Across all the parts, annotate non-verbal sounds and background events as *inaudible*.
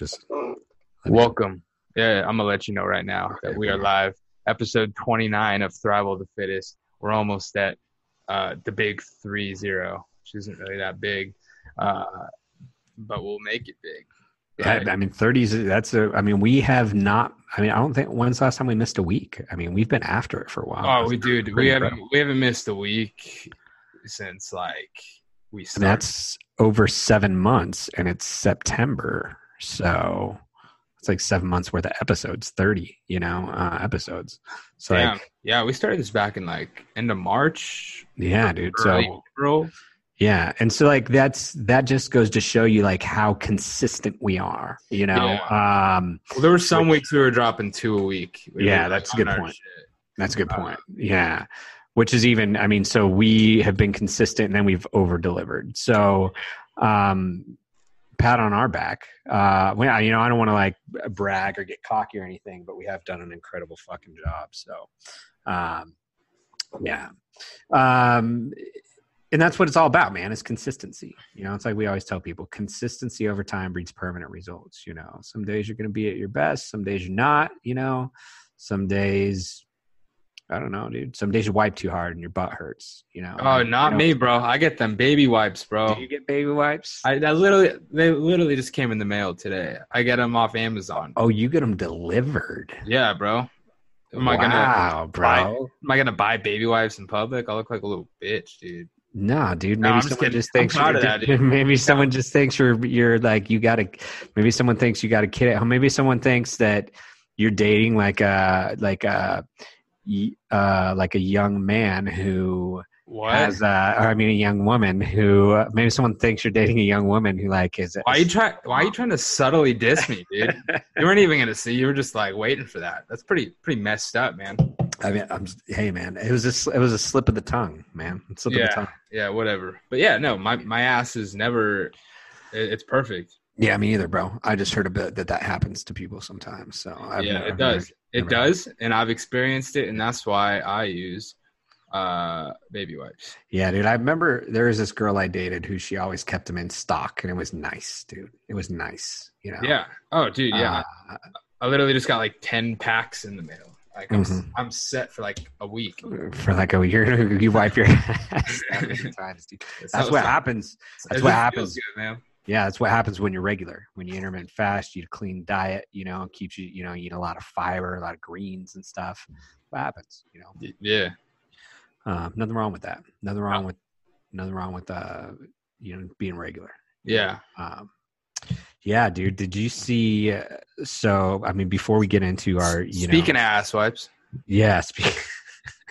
Just Welcome. Yeah, I'm gonna let you know right now that we are live. Episode 29 of Thrival the Fittest. We're almost at uh, the big three zero, which isn't really that big, uh, but we'll make it big. Yeah, I mean, 30s. That's a. I mean, we have not. I mean, I don't think. When's the last time we missed a week? I mean, we've been after it for a while. Oh, we do. We haven't we haven't missed a week since like we And started. that's over seven months, and it's September, so it's like seven months worth of episodes. Thirty, you know, uh, episodes. So Damn. like, yeah, we started this back in like end of March. yeah, dude. So April. Yeah, and so like that's that just goes to show you like how consistent we are, you know. Um Well, there were some weeks we were dropping two a week. We Yeah, that's a good point. shit. that's a good point. Yeah. Which is even I mean, so we have been consistent and then we've over delivered. So um pat on our back. Uh well, you know, I don't want to like brag or get cocky or anything, but we have done an incredible fucking job. So um yeah. Um and that's what it's all about, man. Is consistency. You know, it's like we always tell people: consistency over time breeds permanent results. You know, some days you're going to be at your best, some days you're not. You know, some days, I don't know, dude. Some days you wipe too hard and your butt hurts. You know. Oh, And, not you know, me, bro. I get them baby wipes, bro. Do you get baby wipes? I, I literally, they literally just came in the mail today. I get them off Amazon. oh, you get them delivered. Yeah, bro. Am I gonna, wow, buy- bro. am I gonna buy baby wipes in public? I look like a little bitch, dude. No, dude. Maybe just someone just, thinks proud you're, that, dude. *laughs* maybe someone just thinks you're you're like you got to. Maybe someone thinks you got a kid at home. Maybe someone thinks that you're dating like a like a uh like a young man who What? has uh or I mean a young woman who uh, maybe someone thinks you're dating a young woman who like is why you try? Why are you trying to subtly diss me, dude? *laughs* you weren't even gonna see. You were just like waiting for that. That's pretty, pretty messed up, man. I mean I'm hey man it was a it was a slip of the tongue man slip of Yeah. the tongue Yeah, whatever. But yeah, no, my my ass is never. it- It's perfect. yeah me either bro I just heard a bit that that happens to people sometimes so I've yeah, it does. It never- does, and I've experienced it, and that's why I use uh baby wipes. Yeah, dude. I remember there was this girl I dated who she always kept them in stock, and it was nice, dude. It was nice, you know. Yeah. Oh, dude. Yeah. Uh, I literally just got like ten packs in the mail. Like I'm, Mhm. I'm set for like a week. for like a *laughs* year, you wipe your *laughs* ass. that many times, dude. That's what happens. That's what happens. good, man. Yeah, that's what happens when you're regular. When you intermittent fast, you clean diet. You know, keeps you. You know, you eat a lot of fiber, a lot of greens and stuff. What happens? You know, Yeah. uh, nothing wrong with that. Nothing wrong with nothing wrong with uh, you know, being regular. Yeah. Um, yeah, dude. Did you see? Uh, so, I mean, before we get into our, you Speaking know, of ass wipes. yeah. Speak- *laughs*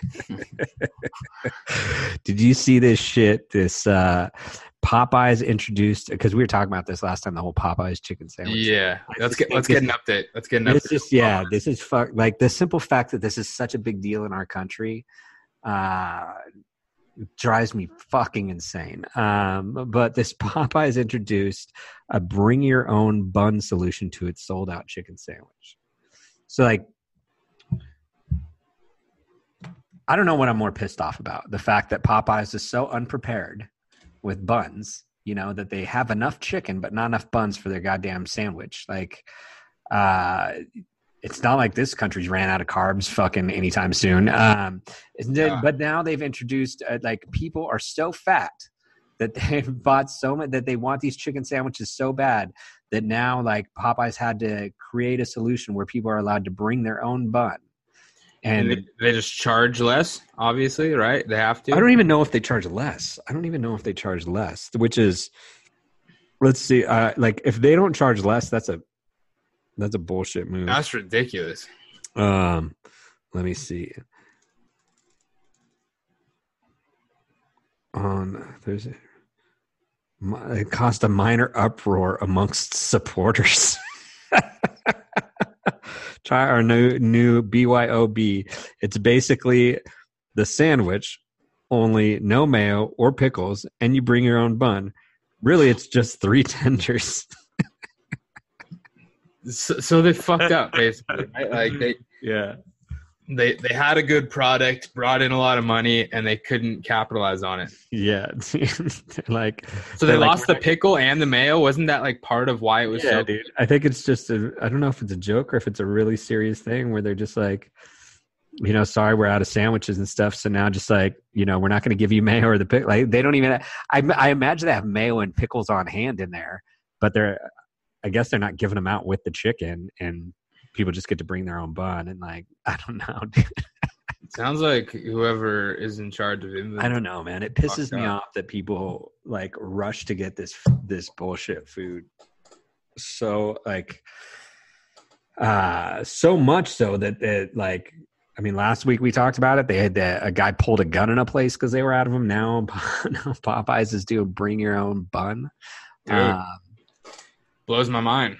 *laughs* Did you see this shit? This uh, Popeyes introduced because we were talking about this last time. The whole Popeyes chicken sandwich. Yeah. I Let's get let's get an update. Let's get an update. This is yeah. This is fuck. Like the simple fact that this is such a big deal in our country. Uh, drives me fucking insane. Um, but this *laughs* Popeyes introduced a bring your own bun solution to its sold out chicken sandwich. So like I don't know what I'm more pissed off about. The fact that Popeyes is so unprepared with buns, you know, that they have enough chicken but not enough buns for their goddamn sandwich. Like uh it's not like this country's ran out of carbs fucking anytime soon. Um, Yeah. but now they've introduced uh, like people are so fat that *laughs* they've bought so much that they want these chicken sandwiches so bad that now like Popeyes had to create a solution where people are allowed to bring their own bun. And And they, they just charge less, obviously, right? They have to. I don't even know if they charge less. I don't even know if they charge less, which is let's see, uh, like if they don't charge less, that's a that's a bullshit move. That's ridiculous. Um, let me see. On there's a, mi- it caused a minor uproar amongst supporters. *laughs* Try our new new BYOB. It's basically the sandwich, only no mayo or pickles, and you bring your own bun. Really, it's just three *laughs* tenders. So, so they fucked up basically. Right? Like they Yeah. They they had a good product, brought in a lot of money, and they couldn't capitalize on it. Yeah, *laughs* like So they They're like, lost the pickle and the mayo. Wasn't that like part of why it was yeah, so? dude. I think it's just a. I don't know if it's a joke or if it's a really serious thing where they're just like, you know, sorry, we're out of sandwiches and stuff. So now, just like, you know, we're not going to give you mayo or the pick. Like they don't even. I I imagine they have mayo and pickles on hand in there, but they're. I guess they're not giving them out with the chicken, and people just get to bring their own bun. And like, *laughs* I don't know. Sounds like whoever is in charge of it. I don't know, man. It pisses me up. off that people like rush to get this this bullshit food. So like uh so much so that it like I mean last week we talked about it. They had the, a guy pulled a gun in a place because they were out of them. Now, *laughs* now Popeyes is doing bring your own bun. Dude. Uh, blows my mind.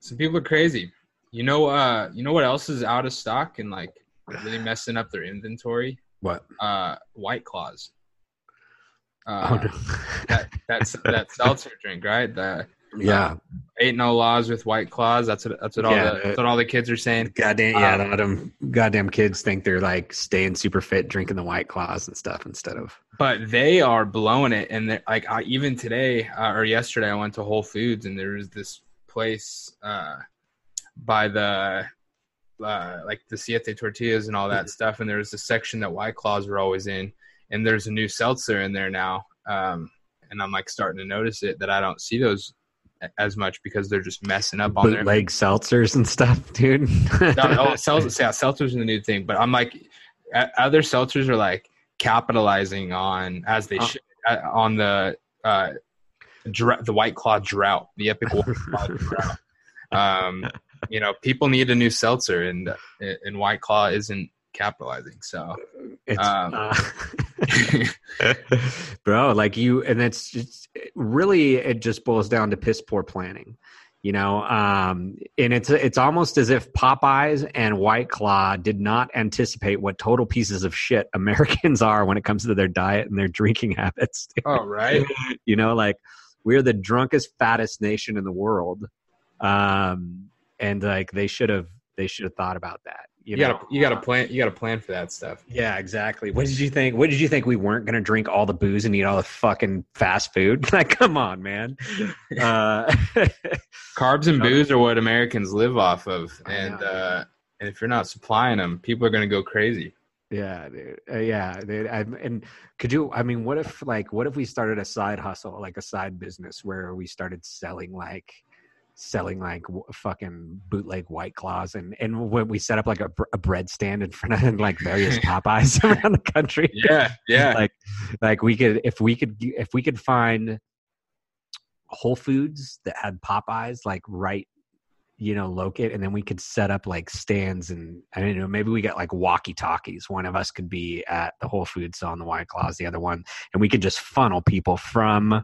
Some people are crazy. You know, uh, you know what else is out of stock and like really messing up their inventory? what? Uh, White Claws. Oh, Uh, no. that that's that *laughs* seltzer drink, right? The yeah, ain't no laws with White Claws. That's what that's what all Yeah, the that's what all the kids are saying. goddamn yeah. Um, a them goddamn kids think they're like staying super fit, drinking the white claws and stuff instead of But they are blowing it, and they're- like I, even today uh, or yesterday, I went to Whole Foods, and there was this place uh, by the uh, like the siete tortillas and all that stuff, and there was a section that White Claws were always in, and there's a new seltzer in there now, um, and I'm like starting to notice it that I don't see those as much because they're just messing up on their leg seltzers and stuff, *laughs* dude. no, oh, seltzers, yeah, seltzers are the new thing. But I'm like, other seltzers are like capitalizing on as they Uh. should uh, on the uh, dr- the White Claw drought, the epic White Claw *laughs* drought. Um, you know, people need a new seltzer, and and White Claw isn't capitalizing. So It's, Um, uh, *laughs* *laughs* bro, like you, and it's just really it just boils down to piss poor planning, you know. Um, and it's it's almost as if Popeyes and White Claw did not anticipate what total pieces of shit *laughs* Americans are when it comes to their diet and their drinking habits. oh right, you know, like we're the drunkest, fattest nation in the world, um, and like they should have they should have thought about that. You, you know? gotta you gotta plan you gotta plan for that stuff. Yeah, exactly. What did you think? What did you think we weren't going to drink all the booze and eat all the fucking fast food? *laughs* Like, come on, man. *laughs* Uh, *laughs* Carbs and booze are what Americans live off of, and uh, and if you're not supplying them, people are gonna go crazy. yeah, dude. Uh, yeah, dude. I, and could you? I mean, what if like, what if we started a side hustle, like a side business, where we started selling like, selling like w- fucking bootleg white claws, and and when we set up like a, br- a bread stand in front of like various *laughs* Popeyes *laughs* around the country. Yeah, yeah. like like we could if we could if we could find whole foods that had popeyes like right you know locate and then we could set up like stands and i don't know maybe we got like walkie talkies one of us could be at the whole foods selling the white claws the other one and we could just funnel people from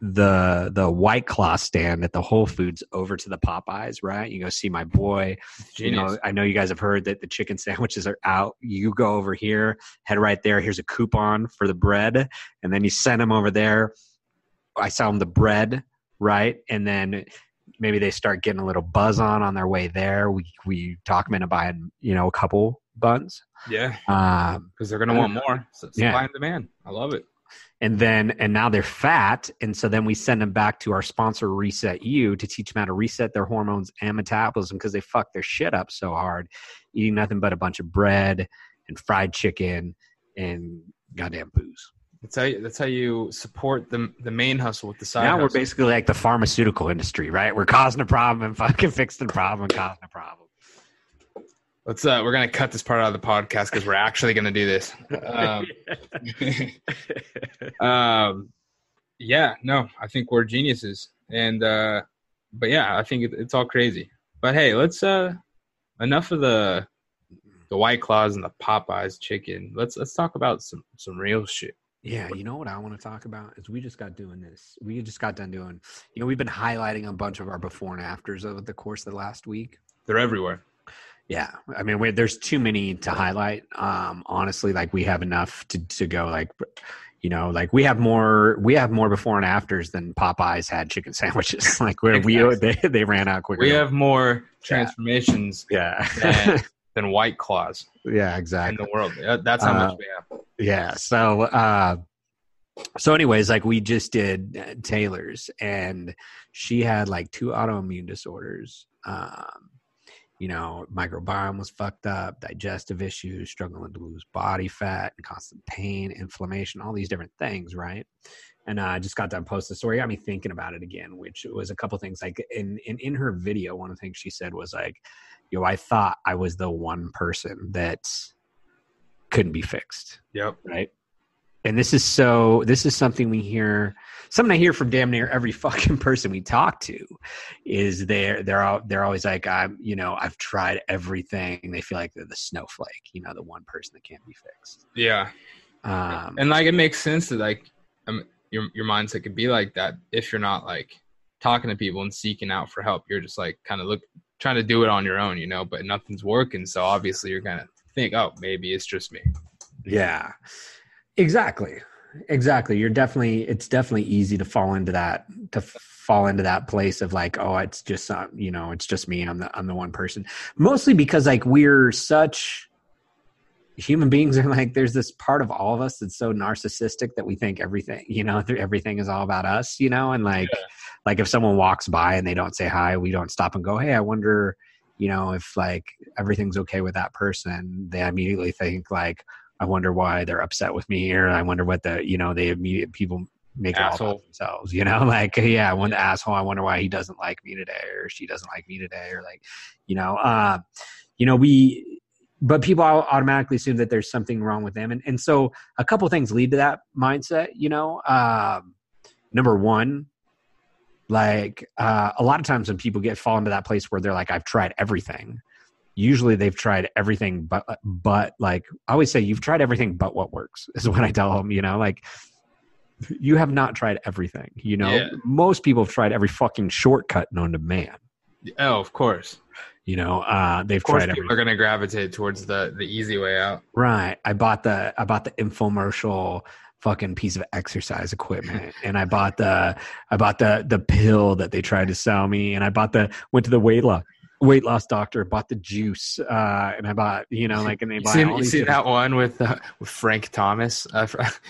the the white claw stand at the whole foods over to the popeyes right you go see my boy you know, I know you guys have heard that the chicken *laughs* sandwiches are out. You go over here, head right there. Here's a coupon for the bread, and then you send them over there. I sell them the bread, right? And then maybe they start getting a little buzz on on their way there. We we talk them into buying, you know, a couple buns. yeah, Um, because they're gonna want more. So supply Yeah. and demand. I love it. And then and now they're fat. And so then we send them back to our sponsor reset you to teach them how to reset their hormones and metabolism because they fuck their shit up so hard eating nothing but a bunch of bread and fried chicken and goddamn booze. That's how you, that's how you support the the main hustle with the side. now we're basically like the pharmaceutical industry right? We're causing a problem and fucking fixing the problem and causing a problem Let's uh, we're gonna cut this part out of the podcast because we're actually gonna do this. Um, *laughs* um, yeah, no, I think we're geniuses, and uh, but yeah, I think it, it's all crazy. But hey, let's uh, enough of the the white claws and the Popeyes chicken. Let's let's talk about some some real shit. Yeah, you know what I want to talk about is we just got doing this. We just got done doing. You know, we've been highlighting a bunch of our before and afters over the course of the last week. They're everywhere. Yeah, I mean, we there's too many to highlight. Um, honestly, like we have enough to to go. Like, you know, like we have more we have more before and afters than Popeyes had chicken *laughs* sandwiches. like where we they they ran out quicker. We have more transformations yeah. than, *laughs* than White Claws yeah, exactly. in the world. That's how Uh, much we have. Yeah. So, uh, so anyways, like we just did uh, Taylor's, and she had like two autoimmune disorders. Um, you know, microbiome was fucked up, digestive issues, struggling to lose body fat, and constant pain, inflammation, all these different things, right? And uh, I just got done posting the story. Got me thinking about it again, which was a couple things. Like in, in in her video, one of the things she said was like, "Yo, I thought I was the one person that couldn't be fixed." Yep. right? And this is so. This is something we hear. Something I hear from damn near every *laughs* fucking person we talk to is they're they're all, they're always like I'm you know I've tried everything. They feel like they're the snowflake, you know, the one person that can't be fixed. Yeah. Um, and like it makes sense that like um, your your mindset could be like that if you're not like talking to people and seeking out for help. You're just like kind of look trying to do it on your own, you know, but nothing's working. So obviously you're gonna think, oh, maybe it's just me. Yeah, exactly, exactly. You're definitely. It's definitely easy to fall into that to fall into that place of like, oh, it's just uh, you know, it's just me. I'm the I'm the one person. Mostly because like we're such human beings are like there's this part of all of us that's so narcissistic that we think everything you know everything is all about us you know and like like if someone walks by and they don't say hi we don't stop and go hey i wonder you know if like everything's okay with that person they immediately think like i wonder why they're upset with me here. i wonder what the you know they immediate people make it all Asshole. about themselves you know *laughs* like yeah one asshole i wonder why he doesn't like me today or she doesn't like me today or like you know uh you know we but people automatically assume that there's something wrong with them and, and so a couple things lead to that mindset you know um number one like uh, a lot of times when people get fall into that place where they're like i've tried everything usually they've tried everything but but like i always say you've tried everything but what works *laughs* is what i tell them you know like you have not tried everything you know Yeah. most people have tried every fucking shortcut known to man Oh, of course. you know uh they've Of course, tried people everything are gonna gravitate towards the the easy way out. Right. I bought the I bought the infomercial fucking piece of exercise equipment *laughs* and I bought the I bought the the pill that they tried to sell me and I bought the went to the weight loss weight loss doctor, bought the juice, uh, and I bought, you know, like and they buy seen, all you seen that one with uh, with Frank Thomas? Uh,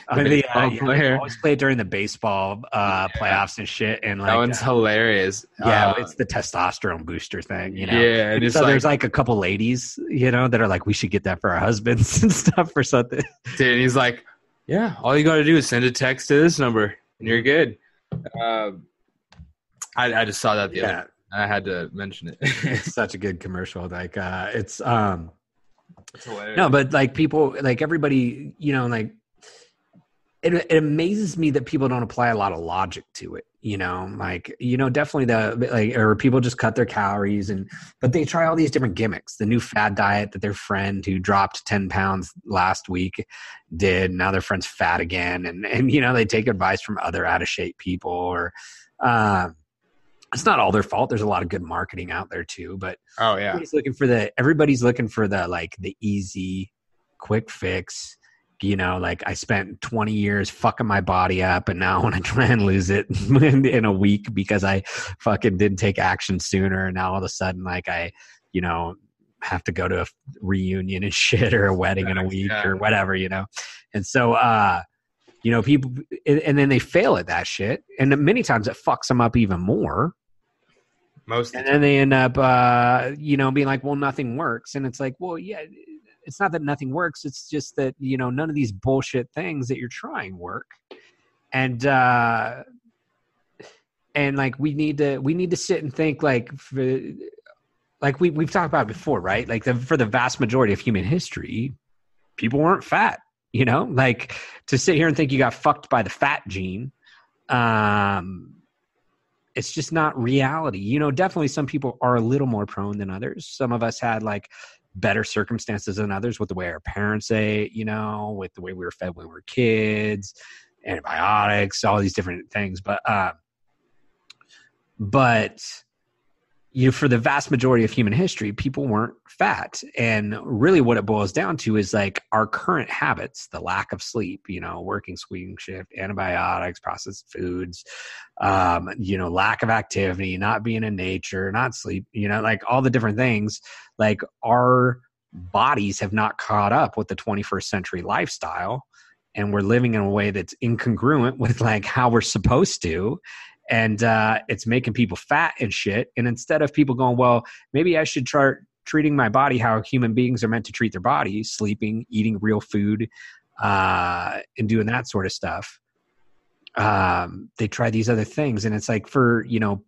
I *laughs* the uh, yeah, player. always play it during the baseball uh, Yeah. playoffs and shit. And like, that one's uh, hilarious. yeah, Uh, it's the testosterone booster thing, you know. Yeah, and so like, there's like a couple ladies, you know, that are like, we should get that for our husbands *laughs* and stuff or something. dude, and he's like, yeah, all you got to do is send a text to this number, and you're good. Um, I, I just saw that the other. I had to mention it. *laughs* it's such a good commercial. Like, uh, it's um, It's no, but like people, like everybody, you know, like it, it amazes me that people don't apply a lot of logic to it. You know, like you know, definitely the like, or people just cut their calories and, but they try all these different gimmicks. The new fad diet that their friend who dropped ten pounds last week did. Now their friend's fat again, and and you know they take advice from other out of shape people or. Uh, it's not all their fault. There's a lot of good marketing out there too, but oh yeah, everybody's looking for the everybody's looking for the like the easy quick fix you know like i spent 20 years fucking my body up and now i want to *laughs* try and lose it *laughs* in, a week because i fucking didn't take action sooner and now all of a sudden like i you know have to go to a reunion and *laughs* shit or a wedding in a week Yeah. or whatever you know and so uh you know people and then they fail at that shit and many times it fucks them up even more. Most. And the then they end up uh you know being like well nothing works. And it's like well yeah it's not that nothing works it's just that you know none of these bullshit things that you're trying work. And uh and like we need to we need to sit and think like for, like we we've talked about before right? Like the, for the vast majority of human history people weren't fat you know like to sit here and think you got fucked by the fat gene um it's just not reality. You know, definitely some people are a little more prone than others. Some of us had like better circumstances than others with the way our parents ate, you know, with the way we were fed when we were kids, antibiotics, all these different things. But uh but you know, for the vast majority of human history, people weren't fat. And really what it boils down to is like our current habits, the lack of sleep, you know, working swing shift, antibiotics, processed foods, um, you know, lack of activity, not being in nature, not sleep, you know, like all the different things, like our bodies have not caught up with the 21st century lifestyle. And we're living in a way that's incongruent with like how we're supposed to and uh, it's making people fat and shit. And instead of people going, well, maybe I should try treating my body how human beings are meant to treat their bodies, sleeping, eating real food, uh, and doing that sort of stuff. Um, they try these other things, and it's like for you know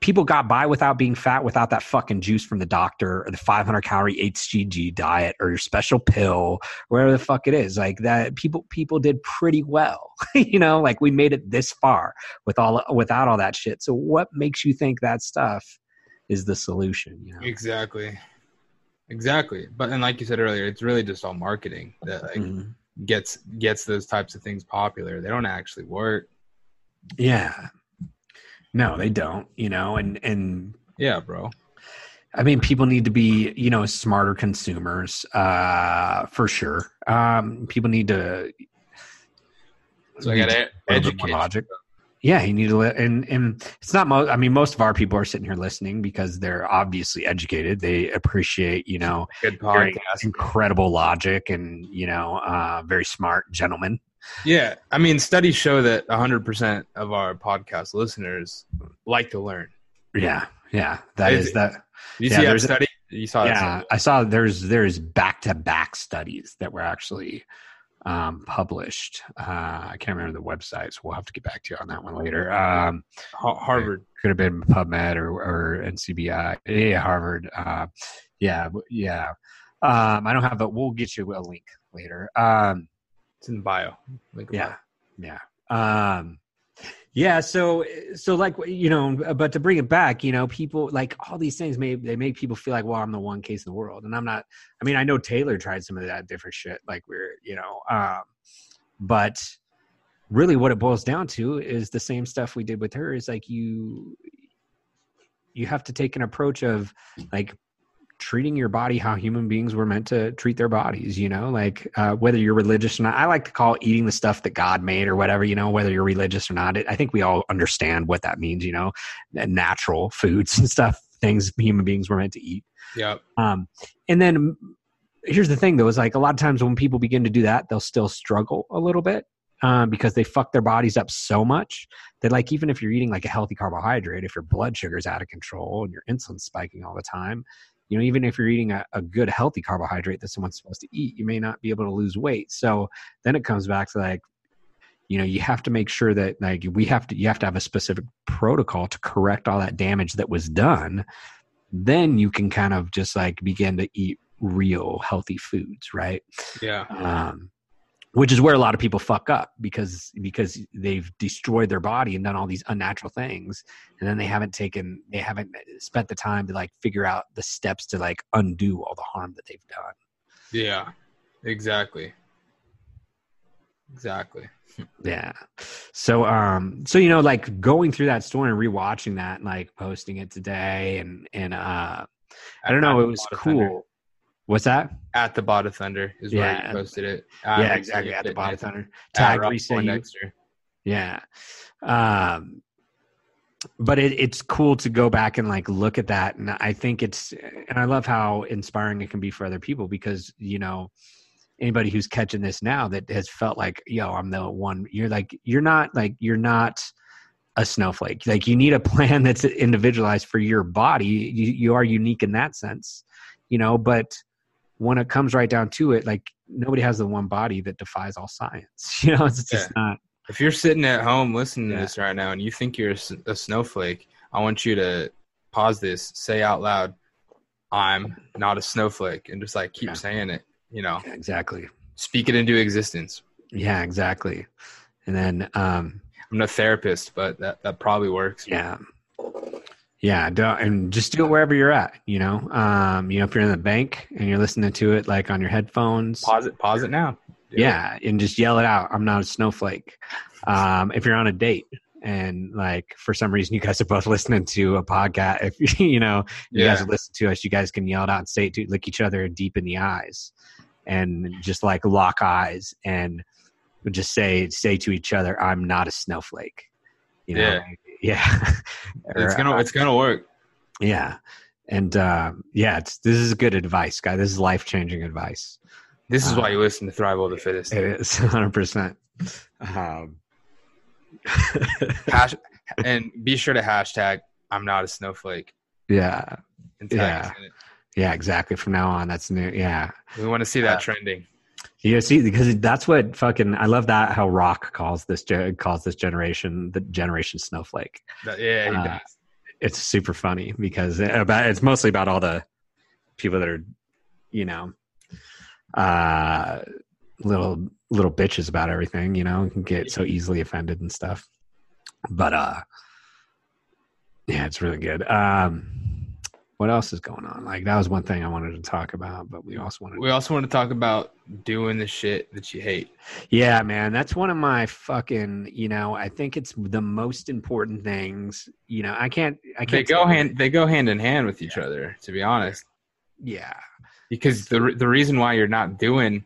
people got by without being fat without that fucking juice from the doctor or the 500 calorie HCG diet or your special pill, whatever the fuck it is. Like that, people people did pretty well. *laughs* you know, like we made it this far with all without all that shit. So what makes you think that stuff is the solution? You know? Exactly, exactly. But and like you said earlier, it's really just all marketing that like mm-hmm. gets gets those types of things popular. They don't actually work. Yeah, no, they don't. You know, and and yeah, bro. I mean, people need to be, you know, smarter consumers, uh, for sure. Um, people need to. So I got to educate. Logic. Yeah, you need to, and and it's not most. I mean, most of our people are sitting here listening because they're obviously educated. They appreciate, you know, good podcast, incredible logic, and you know, uh, very smart gentlemen. Yeah, I mean, studies show that 100% of our podcast listeners like to learn. Yeah, yeah, that is, is that. You yeah, see that study? You saw Yeah, I saw. There's there's back to back studies that were actually um, published. Uh, I can't remember the website, so we'll have to get back to you on that one later. Um, Harvard could have been PubMed or, or NCBI. Yeah, Harvard. Uh, yeah, yeah. Um, I don't have it. We'll get you a link later. Um, it's in the bio. Link yeah, bio. yeah. Um, yeah. So, so like you know, but to bring it back, you know, people like all these things may they make people feel like, well, I'm the one case in the world, and I'm not. I mean, I know Taylor tried some of that different shit, like we're you know, um, but really, what it boils down to is the same stuff we did with her. Is like you you have to take an approach of like treating your body how human beings were meant to treat their bodies you know like uh, whether you're religious or not i like to call eating the stuff that god made or whatever you know whether you're religious or not i think we all understand what that means you know natural foods and stuff things human beings were meant to eat. Yeah um and then here's the thing though is like a lot of times when people begin to do that they'll still struggle a little bit um, because they fuck their bodies up so much that like even if you're eating like a healthy carbohydrate if your blood sugar is out of control and your insulin's spiking all the time you know even if you're eating a, a good healthy carbohydrate that someone's supposed to eat you may not be able to lose weight. So then it comes back to like you know you have to make sure that like we have to you have to have a specific protocol to correct all that damage that was done. Then you can kind of just like begin to eat real healthy foods right? Yeah. Um which is where a lot of people fuck up because because they've destroyed their body and done all these unnatural things. And then they haven't taken they haven't spent the time to like figure out the steps to like undo all the harm that they've done. Yeah exactly. Exactly. *laughs* Yeah. So um so you know like going through that story and rewatching that and like posting it today and and uh i don't know it was cool What's that? At the Bot of Thunder is yeah. where you posted it. Yeah, exactly. At the Bot of Thunder. Tag reset. Yeah. Um, but it, it's cool to go back and like look at that, and I think it's, and I love how inspiring it can be for other people because you know anybody who's catching this now that has felt like yo i'm the one you're like you're not like you're not a snowflake like you need a *laughs* plan that's individualized for your body you, you are unique in that sense you know but when it comes right down to it, like nobody has the one body that defies all science. *laughs* You know, it's just yeah. not. If you're sitting at home listening yeah. to this right now and you think you're a, a snowflake, I want you to pause this, say out loud, "I'm not a snowflake," and just like keep yeah. saying it. You know, exactly. Speak it into existence. Yeah, exactly. And then um, I'm no therapist, but that that probably works. Yeah. Yeah, and just do it wherever you're at. You know, um, you know, if you're in the bank and you're listening to it like on your headphones, pause it, pause it now. Do yeah, it. and just yell it out. I'm not a snowflake. Um, if you're on a date and like for some reason you guys are both listening to a podcast if *laughs* you know you Yeah. guys listen to us you guys can yell it out and say it to look each other deep in the eyes and just like lock eyes and just say say to each other i'm not a snowflake you know yeah Yeah, *laughs* it's gonna uh, it's gonna work. yeah and uh yeah it's this is good advice guy this is life-changing advice This is uh, why you listen to Thrival the Fittest. it is *laughs* 100% um Hash, *laughs* and be sure to hashtag I'm not a snowflake. yeah Yeah. us in it. yeah exactly from now on that's new yeah We want to see that Uh, trending. You see, because that's what fucking I love that how Rock calls this calls this generation the generation snowflake. Yeah, he uh, does. It's super funny because it, about it's mostly about all the people that are, you know, uh, little little bitches about everything. You know, can get so easily offended and stuff. But uh, yeah, it's really good. Um, what else is going on? Like that was one thing I wanted to talk about, but we also wanted We also want to talk about doing the shit that you hate. Yeah, man, that's one of my fucking. You know, I think it's the most important things. You know, I can't. I can't. They go hand they go hand in hand with each other. To be honest, Yeah, because the the reason why you're not doing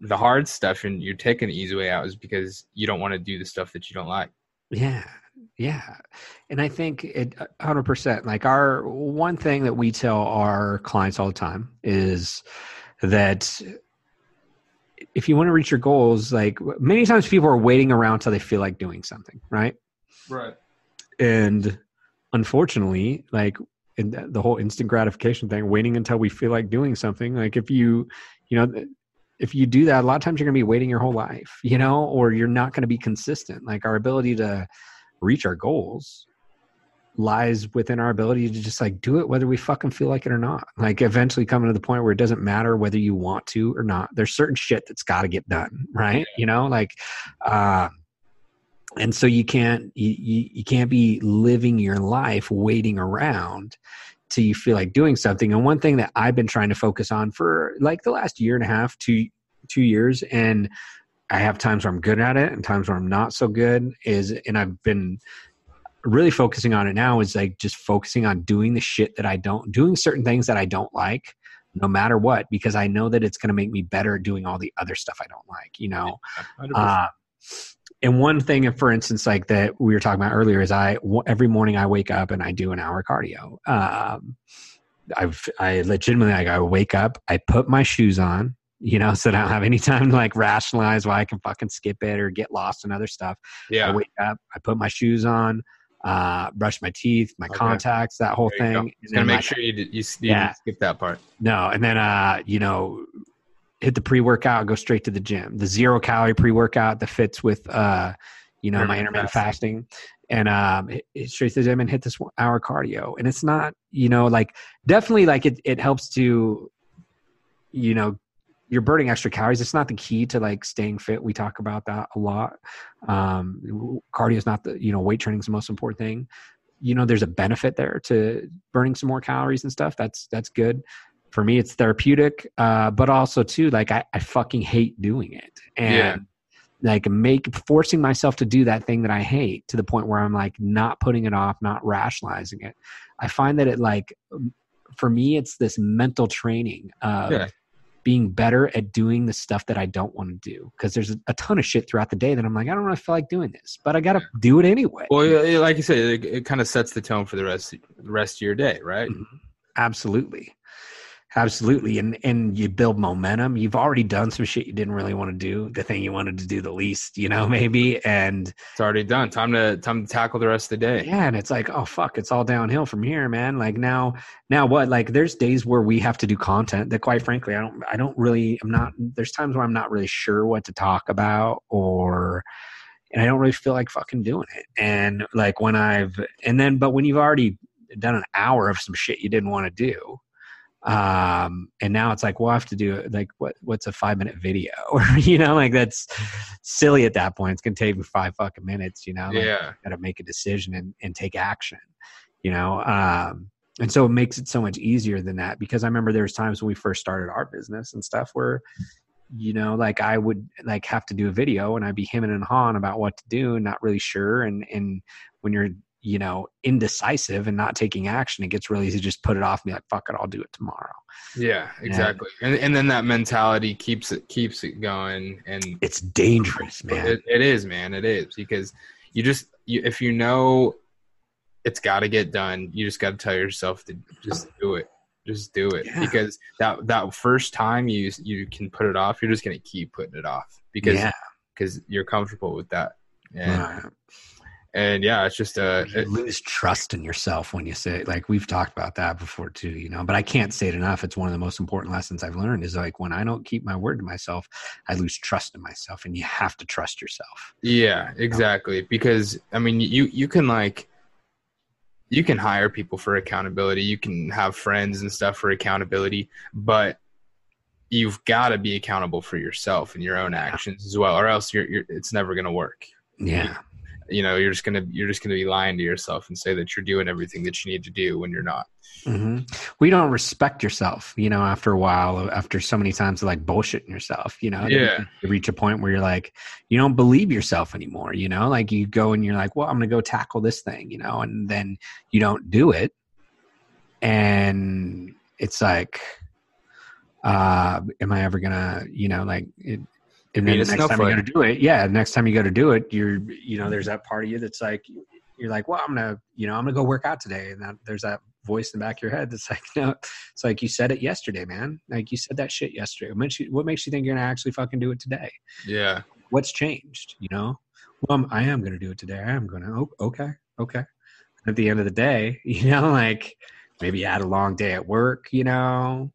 the hard stuff and you're taking the easy way out is because you don't want to do the stuff that you don't like. yeah, yeah, and I think it uh, hundred percent. Like our one thing that we tell our clients all the time is that if you want to reach your goals, like many times people are waiting around till they feel like doing something, right? Right. and unfortunately like in the the whole instant gratification thing waiting until we feel like doing something like if you you know if you do that a lot of times you're going to be waiting your whole life you know or you're not going to be consistent like our ability to reach our goals lies within our ability to just like do it whether we fucking feel like it or not. Like eventually coming to the point where it doesn't matter whether you want to or not there's certain shit that's got to get done right? You know like uh and so you can't you, you, you can't be living your life waiting around till you feel like doing something. And one thing that i've been trying to focus on for like the last year and a half two two years and i have times where i'm good at it and times where i'm not so good is and i've been really focusing on it now is like just focusing on doing the shit that i don't doing certain things that i don't like no matter what because i know that it's going to make me better at doing all the other stuff i don't like you know uh, and one thing, for instance, like that we were talking about earlier, is I every morning I wake up and I do an hour cardio. Um, I've I legitimately like I wake up, I put my shoes on, you know, so I don't have any *laughs* time to like rationalize why I can fucking skip it or get lost in other stuff. Yeah. I wake up, I put my shoes on, uh, brush my teeth, my Okay. contacts, that whole go. thing. And then, make like, sure you did, you, you Yeah. skip that part. no, and then uh, you know, hit the pre workout, go straight to the gym. The zero calorie pre workout that fits with uh, you know, my Intermittent intermittent fasting. And um hit, hit straight to the gym and hit this hour cardio. And it's not, you know, like definitely like it it helps to, you know, you're burning extra calories. It's not the key to like staying fit. We talk about that a lot. Um cardio is not the, you know, weight training is the most important thing. You know, there's a benefit there to burning some more calories and stuff. That's that's good for me it's therapeutic uh but also too like i, I fucking hate doing it and Yeah. like make forcing myself to do that thing that i hate to the point where i'm like not putting it off not rationalizing it i find that it like for me it's this mental training of Yeah. Being better at doing the stuff that i don't want to do because there's a, ton of shit throughout the day that i'm like i don't really feel like doing this but i gotta do it anyway. Well, like you said, it, it kind of sets the tone for the rest the rest of your day, right? Mm-hmm. absolutely absolutely and and you build momentum you've already done some shit you didn't really want to do the thing you wanted to do the least you know *laughs* maybe and It's already done. Time to time to tackle the rest of the day. yeah and it's like oh fuck it's all downhill from here man like now now what like there's days where we have to do content that quite frankly i don't i don't really i'm not there's times where i'm not really sure what to talk about or and i don't really feel like fucking doing it and like when i've and then but when you've already done an hour of some shit you didn't want to do um and now it's like well i have to do like what what's a five minute video or *laughs* you know like that's silly at that point it's gonna take me five fucking minutes you know like, Yeah. gotta make a decision and, and take action you know um and so it makes it so much easier than that because i remember there was times when we first started our business and stuff where you know, like I would like have to do a video and I'd be hemming and hawing about what to do and not really sure. And and when you're you know indecisive and not taking action, it gets really easy to just put it off and be like, "Fuck it, I'll do it tomorrow." Yeah, exactly. And and then that mentality keeps it keeps it going, and It's dangerous, man. it, it is, man. It is because you just you, if you know it's got to get done, you just got to tell yourself to just do it. Just do it Yeah. because that that first time you you can put it off, you're just gonna keep putting it off because yeah, because you're comfortable with that. And right. And yeah, it's just uh, you it- lose trust in yourself when you say like we've talked about that before too you know but i can't say it enough it's one of the most important lessons i've learned is like when i don't keep my word to myself i lose trust in myself and you have to trust yourself Yeah, exactly. Because I mean, you you can like you can hire people for accountability. You can have friends and stuff for accountability, but you've got to be accountable for yourself and your own actions as well, or else you're, you're it's never going to work. yeah You know, you're just gonna you're just gonna be lying to yourself and say that you're doing everything that you need to do when you're not. hmm we don't respect yourself you know after a while after so many times of like bullshitting yourself you know Yeah. you reach a point where you're like you don't believe yourself anymore you know like you go and you're like well i'm gonna go tackle this thing you know and then you don't do it and it's like uh am i ever gonna you know like it and then the next time you go to do it yeah next time you go to do it you're you know there's that part of you that's like you're like well i'm gonna you know i'm gonna go work out today. And that there's that voice in the back of your head that's *laughs* like no it's like you said it yesterday man. Like you said that shit yesterday. What makes you, what makes you think you're gonna actually fucking do it today? Yeah, what's changed you know? Well I'm, i am going to do it today. I am going to oh, okay okay. At the end of the day *laughs* you know like maybe you had a long day at work you know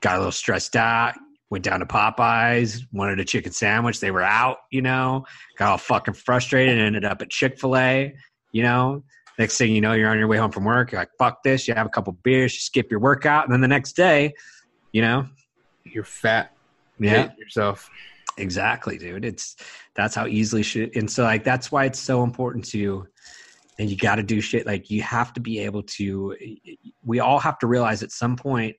got a little stressed out went down to popeyes wanted a chicken sandwich they were out you know got all fucking frustrated and ended up at chick-fil-a you know next thing you know you're on your way home from work you're like fuck this you have a couple beers you skip your workout and then the next day you know you're fat. yeah yourself. Exactly, dude. It's that's how easily shit. And so, like, that's why it's so important to. And you got to do shit. Like, you have to be able to. We all have to realize at some point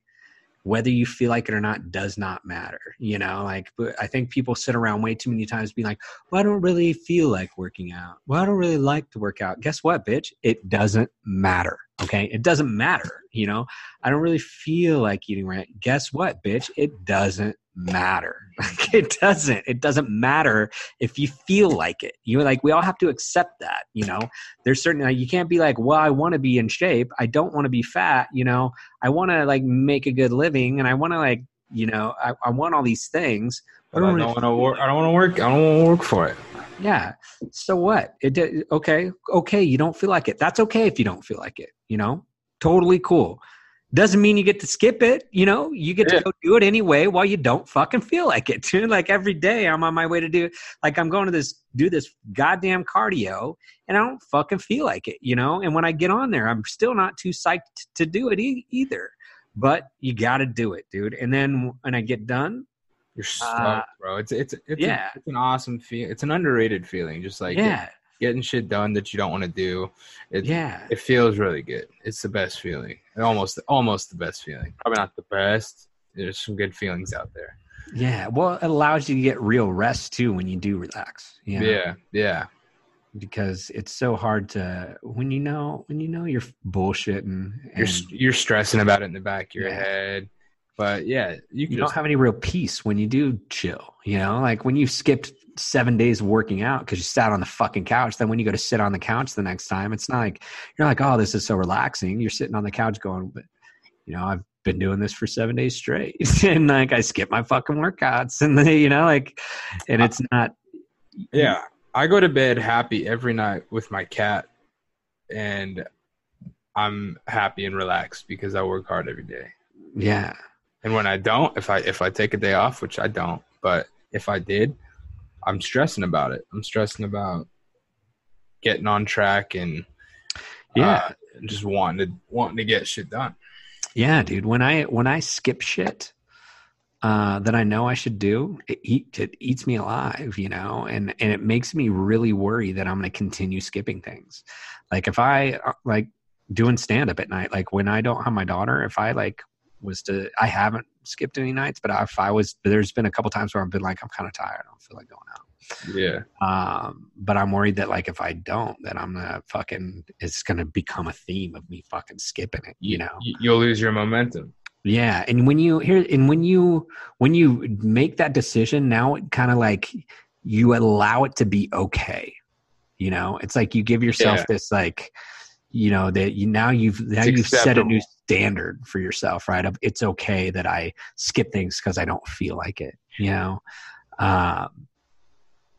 whether you feel like it or not does not matter. You know, like, I think people sit around way too many times being like, "Well, I don't really feel like working out. Well, I don't really like to work out." Guess what, bitch? It doesn't matter. Okay, it doesn't matter. You know, I don't really feel like eating right. Guess what, bitch? It doesn't matter. *laughs* It doesn't. It doesn't matter if you feel like it. You like we all have to accept that. You know, there's certain like, you can't be like, well, I want to be in shape. I don't want to be fat. You know, I want to like make a good living, and I want to like you know I, I want all these things. I don't want to work. I don't want to work. I don't want to work for it. yeah. So what? It did okay. Okay, you don't feel like it. That's okay if you don't feel like it. You know, totally cool. Doesn't mean you get to skip it. You know, you get Yeah. to go do it anyway while you don't fucking feel like it. *laughs* Dude, like every day I'm on my way to do like I'm going to this do this goddamn cardio and I don't fucking feel like it. You know, and when I get on there, I'm still not too psyched to do it e- either. But you got to do it, dude. And then when I get done, You're stoked, Uh, bro. It's it's it's yeah. A, it's an awesome feel. It's an underrated feeling. Just like yeah, getting shit done that you don't want to do. It, yeah. It feels really good. It's the best feeling. Almost almost the best feeling. Probably not the best. There's some good feelings out there. Yeah, well, it allows you to get real rest too when you do relax. You know? Yeah, yeah. because it's so hard to when you know when you know you're bullshitting and You're you're stressing about it in the back of your Yeah. head. But yeah, you can you don't have any real peace when you do chill. You know, like when you skipped seven days of working out because you sat on the fucking couch. Then when you go to sit on the couch the next time, it's not like you're like, oh, this is so relaxing. You're sitting on the couch going, but you know, I've been doing this for seven days straight, *laughs* and like I skip my fucking workouts, and you know, like, and it's not. Yeah. I go to bed happy every night with my cat and I'm happy and relaxed because I work hard every day. Yeah, And when I don't, if I if I take a day off, which I don't, but if I did, I'm stressing about it. I'm stressing about getting on track and yeah. uh, just wanting to wanting to get shit done. Yeah, dude. When I when I skip shit uh, that I know I should do, it, eat, it eats me alive, you know, and and it makes me really worry that I'm going to continue skipping things. Like if I uh, like doing stand up at night, like when I don't have my daughter, if I like was to I haven't skipped any nights, but if I was there's been a couple times where I've been like I'm kind of tired. I don't feel like going out. Yeah. Um, but I'm worried that like if I don't, then I'm gonna fucking it's gonna become a theme of me fucking skipping it. You know. You'll lose your momentum. Yeah, and when you here and when you when you make that decision, now it kind of like you allow it to be okay. You know, it's like you give yourself Yeah. this like, you know, that you now you've now It's you've set a new standard for yourself, right? It's okay that I skip things because I don't feel like it. You know, um,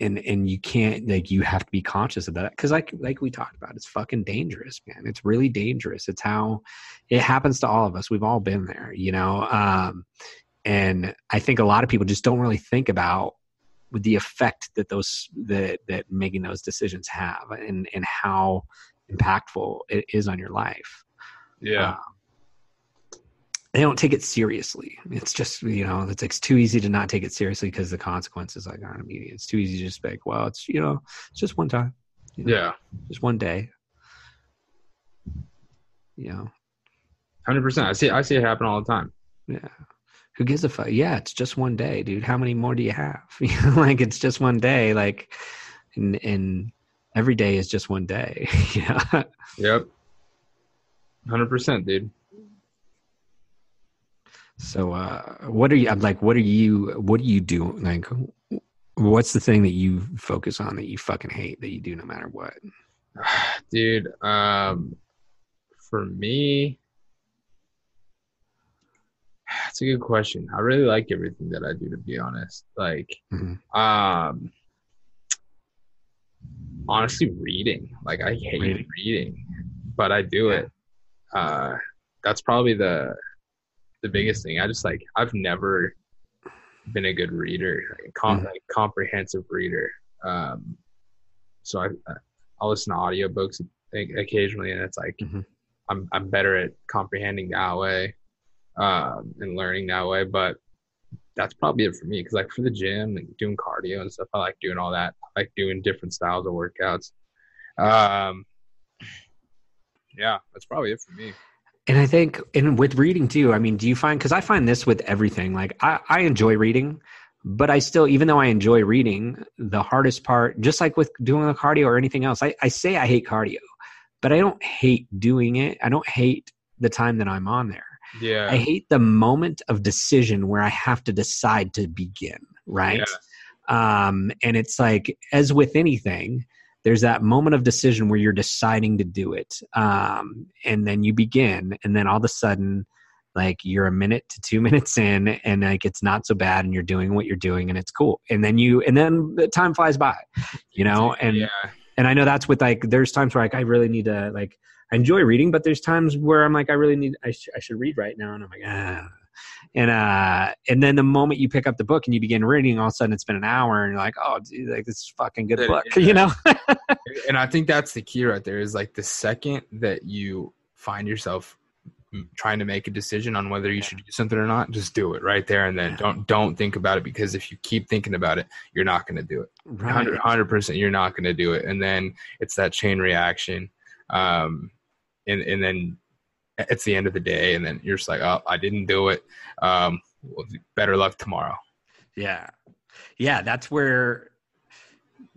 and and you can't like you have to be conscious of that because like like we talked about, it's fucking dangerous, man. It's really dangerous. It's how it happens to all of us. We've all been there, you know. Um, and I think a lot of people just don't really think about the effect that those that that making those decisions have and and how impactful it is on your life. Yeah. Um, they don't take it seriously. It's just you know it's, it's too easy to not take it seriously because the consequences like aren't immediate. It's too easy to just be like, well, it's you know it's just one time, you know, yeah. just one day. You know, Hundred percent. I see. I see it happen all the time. Yeah. Who gives a fuck? Yeah, it's just one day, dude. How many more do you have? *laughs* You know, like it's just one day. Like, and and every day is just one day. *laughs* yeah. Yep. Hundred percent, dude. So, uh, what are you? I'm like, what are you? What do you do? Like, what's the thing that you focus on that you fucking hate that you do no matter what? *sighs* dude um for me *sighs* that's a good question i really like everything that i do to be honest like Mhm. um honestly reading like i hate Reading. reading, but i do it uh that's probably the the biggest thing i just like i've never been a good reader like, com- Mhm. like comprehensive reader um so i i'll listen to audiobooks occasionally and it's like Mhm. i'm i'm better at comprehending that way um and learning that way but that's probably it for me because like for the gym and doing cardio and stuff i like doing all that i like doing different styles of workouts um yeah that's probably it for me And I think, and with reading too, I mean, do you find, because I find this with everything, like I, I enjoy reading, but I still, even though I enjoy reading, the hardest part, just like with doing the cardio or anything else, I, I say I hate cardio, but I don't hate doing it. I don't hate the time that I'm on there. Yeah I hate the moment of decision where I have to decide to begin, right? Um, and it's like, as with anything, there's that moment of decision where you're deciding to do it. Um, and then you begin, and then all of a sudden, like you're a minute to two *laughs* minutes in, and like it's not so bad, and you're doing what you're doing, and it's cool. And then you, and then the time flies by, you know? And yeah and I know that's with like there's times where like I really need to like I enjoy reading, but there's times where I'm like I really need I, sh- I should read right now, and I'm like ah. And uh, and then the moment you pick up the book and you begin reading, all of a sudden it's been an hour, and you're like, oh, dude, like this is a fucking good Yeah, book, yeah. you know? *laughs* and I think that's the key right there is like the second that you find yourself trying to make a decision on whether you should do something or not, just do it right there and then. Yeah. Don't don't think about it because if you keep thinking about it, you're not going to do it. right. 100 percent, you're not going to do it, and then it's that chain reaction, um, and and then it's the end of the day, and then you're just like, oh, I didn't do it. Um, better luck tomorrow. Yeah. Yeah, that's where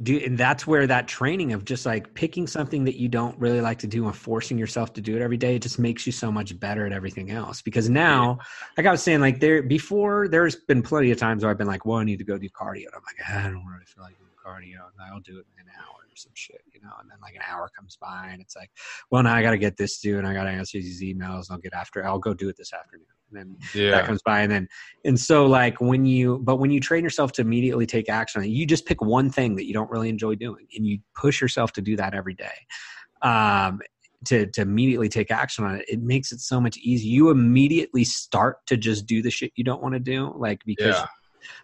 do and that's where that training of just like picking something that you don't really like to do and forcing yourself to do it every day it just makes you so much better at everything else because now like i was saying like there before there's been plenty of times where i've been like well i need to go do cardio and i'm like "Ah, i don't really feel like doing cardio and i'll do it in an hour or some shit you know and then like an hour comes by and it's like well now i gotta get this due and i gotta answer these emails and i'll get after i'll go do it this afternoon. And then that Yeah, comes by and then and so like when you but when you train yourself to immediately take action you just pick one thing that you don't really enjoy doing and you push yourself to do that every day um to to immediately take action on it it makes it so much easier. You immediately start to just do the shit you don't want to do like because Yeah.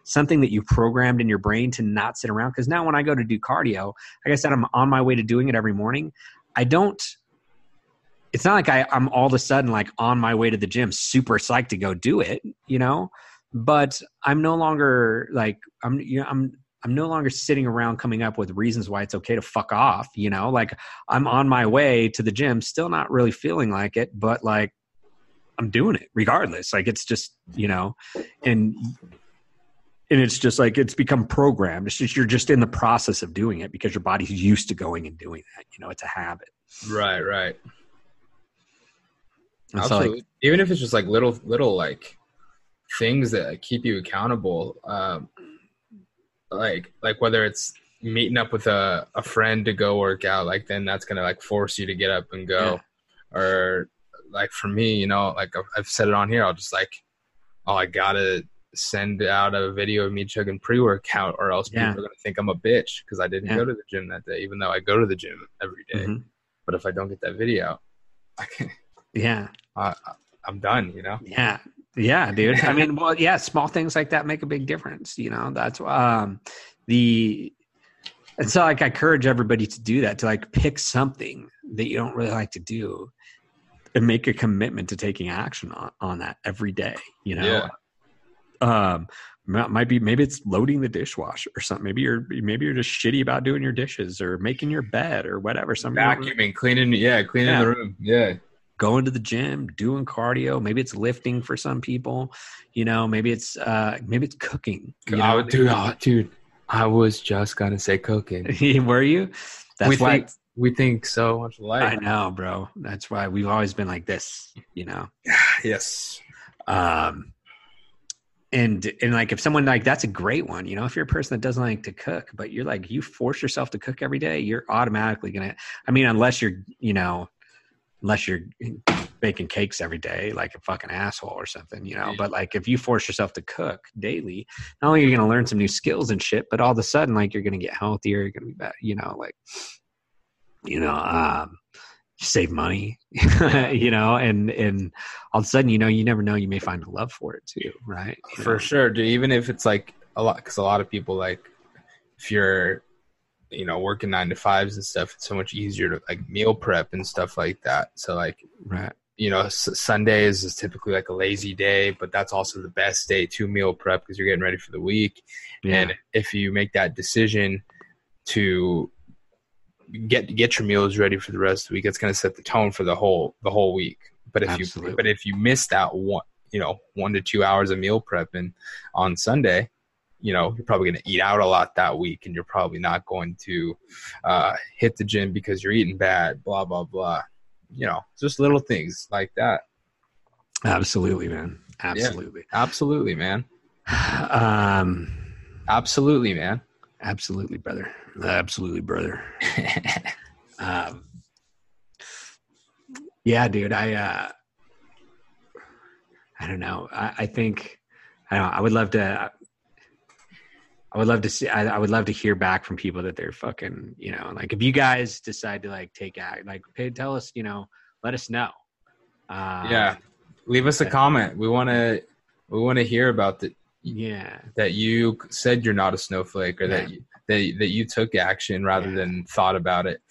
Something that you programmed in your brain to not sit around because now when i go to do cardio like i said i'm on my way to doing it every morning i don't it's not like I, I'm all of a sudden like on my way to the gym, super psyched to go do it, you know. But I'm no longer like I'm you know, I'm I'm no longer sitting around coming up with reasons why it's okay to fuck off, you know. Like I'm on my way to the gym, still not really feeling like it, but like I'm doing it regardless. Like it's just, you know, and and it's just like it's become programmed. It's just you're just in the process of doing it because your body's used to going and doing that. You know, it's a habit. Right, right. And so, like, Absolutely. Even if it's just like little, little like things that keep you accountable. Um, like, like whether it's meeting up with a, a friend to go work out, like then that's gonna like force you to get up and go. Or like for me, you know, like I've, I've said it on here. I'll just like, oh, I gotta send out a video of me chugging pre workout, or else Yeah. people are gonna think I'm a bitch because I didn't Yeah. go to the gym that day, even though I go to the gym every day. Mhm. But if I don't get that video, *laughs* I can't. yeah, I, I'm done. You know. yeah, yeah, dude. I mean, *laughs* well, yeah, small things like that make a big difference. You know, that's um the. And so, like, I encourage everybody to do that to like pick something that you don't really like to do, and make a commitment to taking action on on that every day. You know, um might be maybe it's loading the dishwasher or something maybe you're maybe you're just shitty about doing your dishes or making your bed or whatever something Vacuuming, cleaning, yeah, cleaning Yeah. the room, yeah. going to the gym doing cardio maybe it's lifting for some people you know maybe it's uh maybe it's cooking you I know? would- dude, oh, dude, I was just gonna say cooking. *laughs* were you that's we why think we think so much life. i know bro that's why we've always been like this you know *sighs* Yes. um and and like if someone like that's a great one you know if you're a person that doesn't like to cook but you're like you force yourself to cook every day you're automatically gonna i mean unless you're you know unless you're baking cakes every day like a fucking asshole or something you know but like if you force yourself to cook daily not only are you gonna learn some new skills and shit but all of a sudden like you're gonna get healthier you're gonna be better you know like you know um save money *laughs* you know and and all of a sudden you know you never know you may find a love for it too right You For know? sure, dude. Even if it's like a lot, because a lot of people like, if you're, you know, working nine to fives and stuff, it's so much easier to like meal prep and stuff like that. So like, right you know, s- Sundays is typically like a lazy day, but that's also the best day to meal prep because you're getting ready for the week. yeah And if you make that decision to get get your meals ready for the rest of the week, it's going to set the tone for the whole the whole week. But if Absolutely. you but if you miss that one, you know, one to two hours of meal prepping on Sunday, you know, you're probably going to eat out a lot that week, and you're probably not going to uh, hit the gym because you're eating bad. Blah blah blah. You know, just little things like that. absolutely man absolutely Absolutely, man. *sighs* um Absolutely, man. Absolutely brother. Absolutely brother. *laughs* Um yeah dude i uh i don't know. I, I think i don't know, i would love to i would love to see I, I would love to hear back from people that they're fucking you know like if you guys decide to like take act like hey tell us you know let us know. Uh yeah. Leave us a comment. We want to we want to hear about the yeah that you said you're not a snowflake or that you, that that you took action rather Yeah. than thought about it.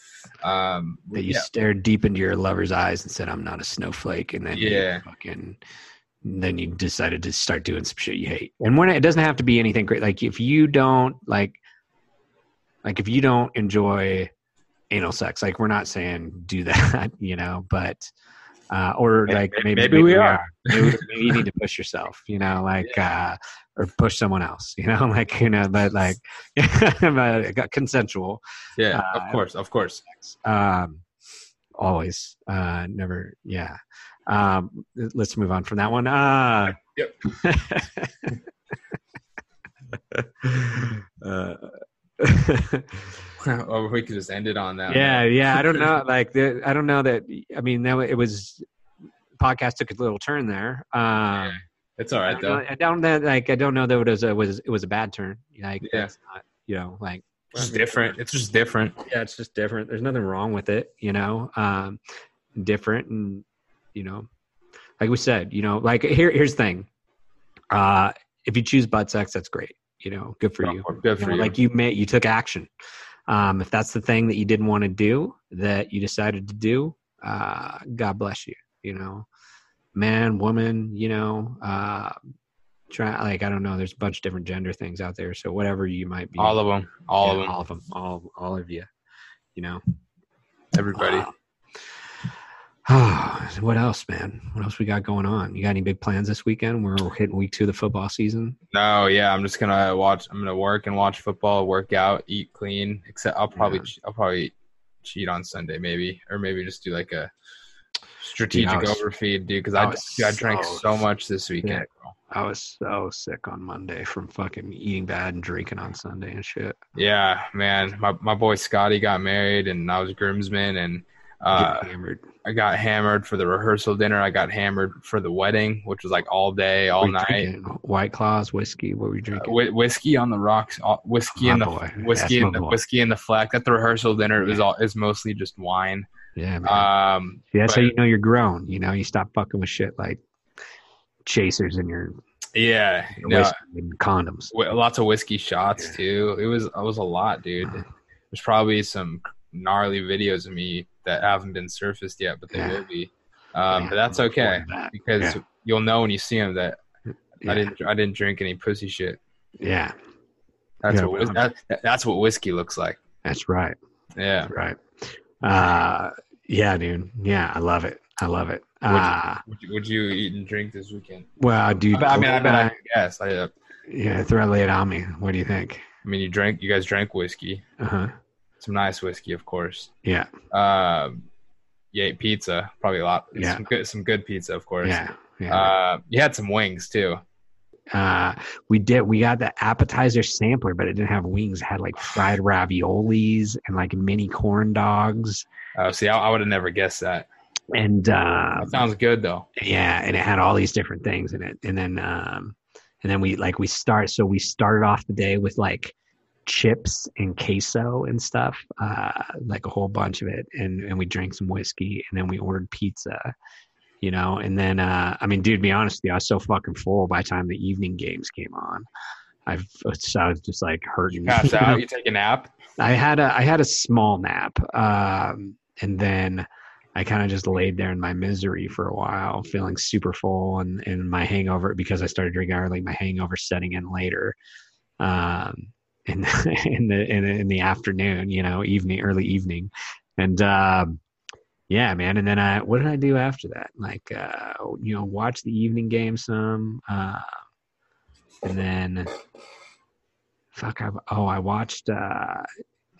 Um, that you yeah, stared deep into your lover's eyes and said, "I'm not a snowflake," and then you Yeah. fucking then you decided to start doing some shit you hate. And when it doesn't have to be anything great. Like if you don't like, like if you don't enjoy anal sex, like we're not saying do *laughs* that, you know, but. Uh, or May- like may- maybe, maybe we are. maybe, maybe you need to push yourself, you know, *laughs* like uh, or push someone else, you know, *laughs* like you know, but like *laughs* but consensual yeah, uh, of course, of course. um always uh never yeah um let's move on from that one uh Yep. uh, *laughs* or we could just end it on that. yeah note. yeah i don't know *laughs* like the, i don't know that i mean that it was podcast took a little turn there um Yeah. it's all right I don't, know, though. I don't know like i don't know that it was a was it was a bad turn like Yeah. that's not you know like It's just different. It's just different. yeah it's just different there's nothing wrong with it you know um different and you know like we said you know like here here's the thing uh if you choose butt sex that's great you know good for you Good You know, you. like you made you took action um if that's the thing that you didn't want to do that you decided to do uh god bless you you know man woman you know uh try like i don't know there's a bunch of different gender things out there so whatever you might be all of them. All yeah, of them. all of them all all of you you know Everybody. Uh, *sighs* what else, man? What else we got going on? You got any big plans this weekend? We're hitting week two of the football season. No, yeah, I'm just gonna watch. I'm gonna work and watch football, work out, eat clean. Except I'll probably Yeah. I'll probably cheat on Sunday, maybe, or maybe just do like a strategic Dude, was- overfeed, dude. Because I I dude, I drank so so much this weekend. bro. I was so sick on Monday from fucking eating bad and drinking on Sunday and shit. Yeah, man. My my boy Scotty got married, and I was groomsman, and uh, hammered. I got hammered for the rehearsal dinner. I got hammered for the wedding, which was like all day, all night. White claws, whiskey. What were you Uh, drinking? whi- whiskey on the rocks, all- whiskey in the boy. whiskey in the boy. whiskey in the fleck. At the rehearsal dinner, it was all is mostly just wine. yeah, man. Um, See, that's how you know you're grown. You know, you stop fucking with shit like chasers in your yeah, your no, and condoms. whi- lots of whiskey shots Yeah. too. It was it was a lot, dude. There's probably some gnarly videos of me that haven't been surfaced yet, but they Yeah. will be. Um, Yeah, but that's okay that. because Yeah. you'll know when you see them that. I didn't I didn't drink any pussy shit. Yeah, That's what that, that's what whiskey looks like. that's right. Yeah. That's right. Uh, yeah, dude. Yeah, I love it. I love it. Uh, Would you, would you eat and drink this weekend? well, dude. I, I mean, I bet I uh, can guess. I, uh, yeah, throw it on me. What do you think? I mean, you drank. You guys drank whiskey. Uh huh. Some nice whiskey, of course. Yeah. Um, you ate pizza, probably a lot. Yeah. Some good, some good pizza, of course. Yeah. Yeah. Uh, you had some wings too. Uh, we did. We got the appetizer sampler, but it didn't have wings. It had like fried raviolis and like mini corn dogs, Uh, see, I, I would have never guessed that. and uh, That sounds good though. yeah, and it had all these different things in it. And then, um, and then we like we start. So we started off the day with like chips and queso and stuff, uh, like a whole bunch of it, and and we drank some whiskey, and then we ordered pizza. You know, and then uh, I mean, dude, to be honest with you, I was so fucking full by the time the evening games came on. I've so I was just like hurting. Pass you know? *laughs* out. You take a nap. I had a I had a small nap, um, and then I kind of just laid there in my misery for a while, feeling super full, and and my hangover because I started drinking early. My hangover setting in later, um, in *laughs* in the in, the- in the afternoon, you know, evening, early evening, and um, yeah, man. And then I what did I do after that? Like uh, you know, watch the evening game some, uh, and then fuck I, oh i watched uh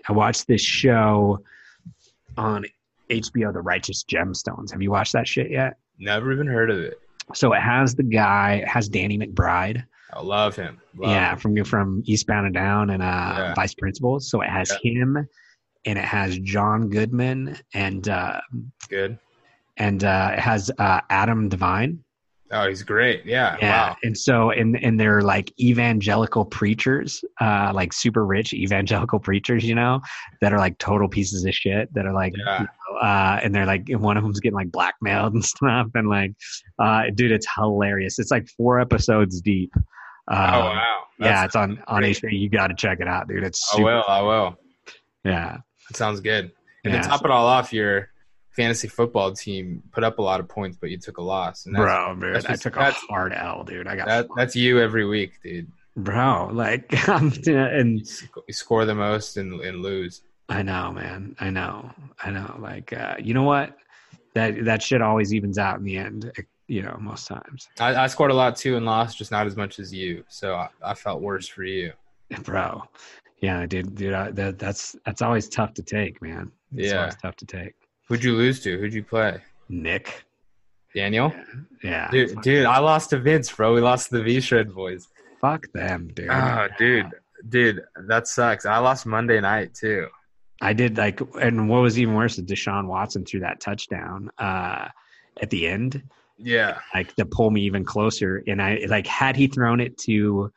i watched this show on hbo the righteous gemstones have you watched that shit yet Never even heard of it. so it has the guy it has danny mcbride I love him. Love yeah him. from from eastbound and down and uh Yeah. vice principals so it has him and it has john goodman and uh Good. and uh it has uh adam devine Oh, he's great. Yeah. Yeah, Wow. and so and and they're like evangelical preachers, uh, like super rich evangelical preachers, you know, that are like total pieces of shit. That are like, Yeah. you know, uh, and they're like one of them's getting like blackmailed *laughs* and stuff, and like, uh, dude, it's hilarious. It's like four episodes deep. Uh, oh wow. yeah, it's on on great. HBO. You got to check it out, dude. It's I will. I will. yeah, That sounds good. And Yeah. to top it all off, your fantasy football team put up a lot of points, but you took a loss. And that's, bro, dude, that's I just- took a hard L, dude. I got that, that's you every week, dude. bro, like, *laughs* I'm and You score the most and, and lose. I know, man. I know. I know. Like, uh, you know what? That that shit always evens out in the end. eh, You know, most times, I, I scored a lot too and lost, just not as much as you. So I, I felt worse for you. bro. Yeah, dude. Dude, I, that that's that's always tough to take, man. It's Yeah. always tough to take. Who'd you lose to? Who'd you play? Nick. Daniel? Yeah. Dude, dude, I lost to Vince, bro. We lost to the V Shred boys. Fuck them, dude. Oh, dude, dude, that sucks. I lost Monday night too. I did like, and what was even worse is Deshaun Watson threw that touchdown uh, at the end, Yeah, like to pull me even closer. And I like had he thrown it to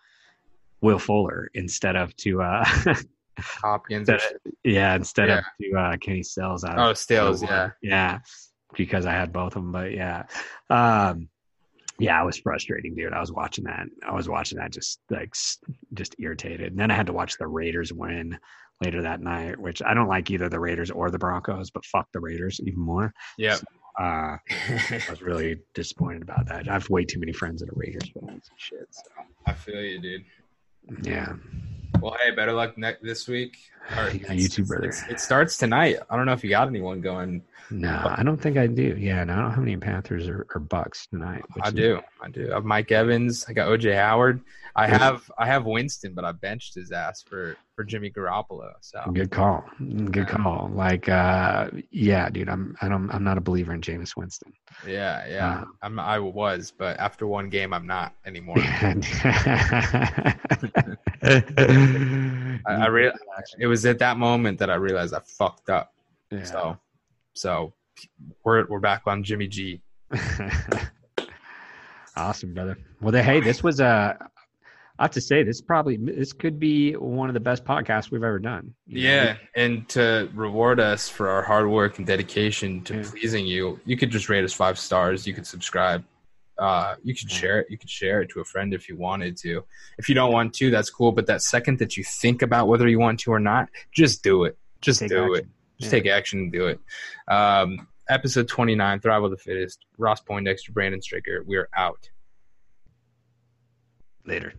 Will Fuller instead of to uh, *laughs* Hopkins. instead of, yeah instead of to uh, Kenny Stills. I Oh, Stills, yeah. yeah, because I had both of them. But yeah, um, yeah, I was frustrating, dude. I was watching that. I was watching that just like just irritated. And then I had to watch the Raiders win later that night, which I don't like either the Raiders or the Broncos, but fuck the Raiders even more. Yeah. Uh, I was really *laughs* disappointed about that. I have way too many friends that are Raiders fans and shit. So I feel you, dude. yeah, Well, hey, better luck ne- this week. *sighs* Or Yeah, you too, brother. it's- It starts tonight. I don't know if you got anyone going. No, I don't think I do. Yeah, no, I don't have any Panthers or, or Bucks tonight. I is- do. I do. I have Mike Evans. I got OJ Howard. I have I have Winston, but I benched his ass for for Jimmy Garoppolo. So Good call. Good call. Like, uh, yeah, dude, I'm, I don't, I'm not a believer in Jameis Winston. yeah, yeah. Uh, I'm I was, but after one game, I'm not anymore. *laughs* *laughs* I, I, I rea- it was at that moment that I realized I fucked up. yeah. So so we're we're back on Jimmy G. *laughs* awesome, brother. Well, hey, this was a. I have to say, this probably this could be one of the best podcasts we've ever done. You know, Yeah, and to reward us for our hard work and dedication to Yeah. pleasing you, you could just rate us five stars. You could subscribe. Uh, you could share it. You could share it to a friend if you wanted to. If you don't want to, that's cool. But that second that you think about whether you want to or not, just do it. Just Take do it. Just Yeah. take action and do it. Um, episode 29, Thrive of the Fittest. Ross Poindexter, Brandon Stricker. We are out. Later.